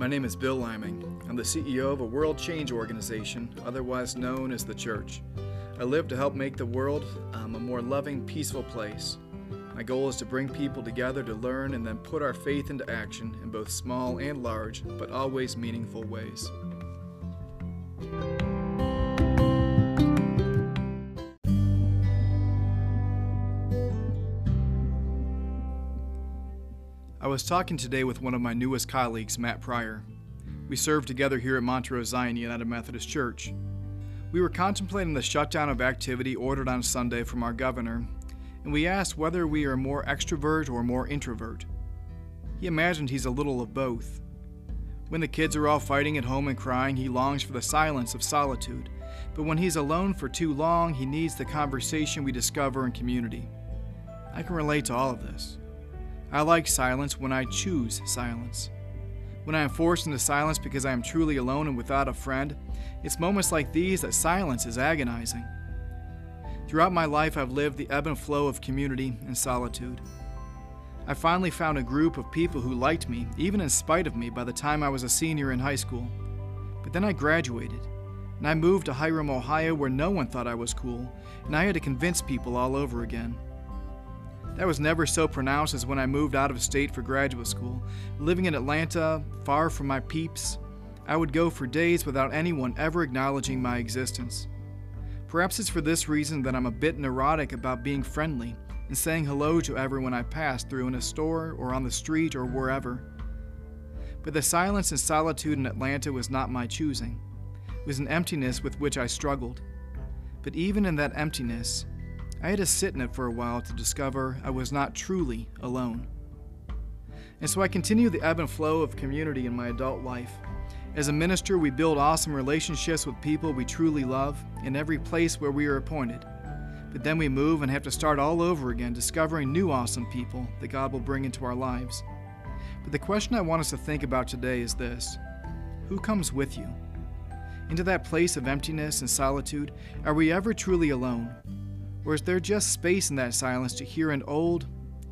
My name is Bill Liming. I'm the CEO of a world change organization, otherwise known as the Church. I live to help make the world um, a more loving, peaceful place. My goal is to bring people together to learn and then put our faith into action in both small and large, but always meaningful ways. I was talking today with one of my newest colleagues, Matt Pryor. We served together here at Montrose Zion United Methodist Church. We were contemplating the shutdown of activity ordered on Sunday from our governor, and we asked whether we are more extrovert or more introvert. He imagined he's a little of both. When the kids are all fighting at home and crying, he longs for the silence of solitude, but when he's alone for too long, he needs the conversation we discover in community. I can relate to all of this. I like silence when I choose silence. When I am forced into silence because I am truly alone and without a friend, it's moments like these that silence is agonizing. Throughout my life, I've lived the ebb and flow of community and solitude. I finally found a group of people who liked me, even in spite of me, by the time I was a senior in high school. But then I graduated, and I moved to Hiram, Ohio, where no one thought I was cool, and I had to convince people all over again. That was never so pronounced as when I moved out of state for graduate school. Living in Atlanta, far from my peeps, I would go for days without anyone ever acknowledging my existence. Perhaps it's for this reason that I'm a bit neurotic about being friendly and saying hello to everyone I pass through in a store or on the street or wherever. But the silence and solitude in Atlanta was not my choosing. It was an emptiness with which I struggled. But even in that emptiness, I had to sit in it for a while to discover I was not truly alone. And so I continue the ebb and flow of community in my adult life. As a minister, we build awesome relationships with people we truly love in every place where we are appointed. But then we move and have to start all over again, discovering new awesome people that God will bring into our lives. But the question I want us to think about today is this Who comes with you? Into that place of emptiness and solitude, are we ever truly alone? Or is there just space in that silence to hear an old,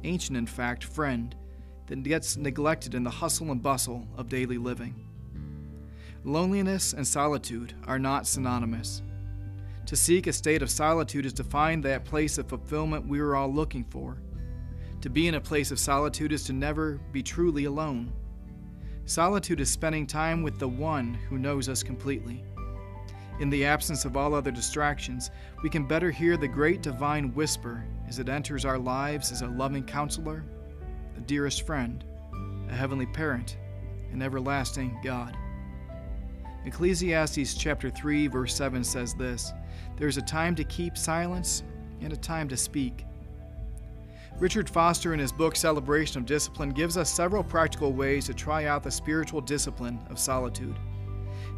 ancient in fact, friend that gets neglected in the hustle and bustle of daily living? Loneliness and solitude are not synonymous. To seek a state of solitude is to find that place of fulfillment we are all looking for. To be in a place of solitude is to never be truly alone. Solitude is spending time with the one who knows us completely. In the absence of all other distractions, we can better hear the great divine whisper as it enters our lives as a loving counselor, a dearest friend, a heavenly parent, an everlasting God. Ecclesiastes chapter 3 verse 7 says this, There is a time to keep silence and a time to speak. Richard Foster in his book Celebration of Discipline gives us several practical ways to try out the spiritual discipline of solitude.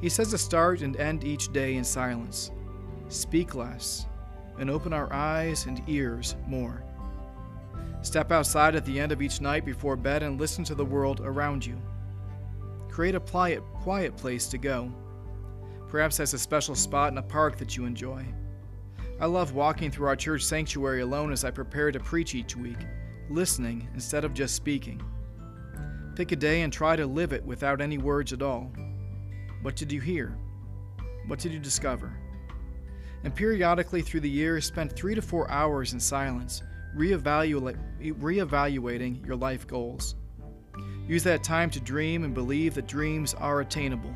He says to start and end each day in silence, speak less, and open our eyes and ears more. Step outside at the end of each night before bed and listen to the world around you. Create a quiet, place to go. Perhaps there's a special spot in a park that you enjoy. I love walking through our church sanctuary alone as I prepare to preach each week, listening instead of just speaking. Pick a day and try to live it without any words at all. What did you hear? What did you discover? And periodically through the years, spend three to four hours in silence, reevaluating your life goals. Use that time to dream and believe that dreams are attainable.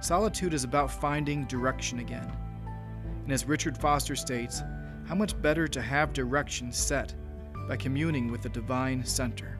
Solitude is about finding direction again. And as Richard Foster states, how much better to have direction set by communing with the divine center.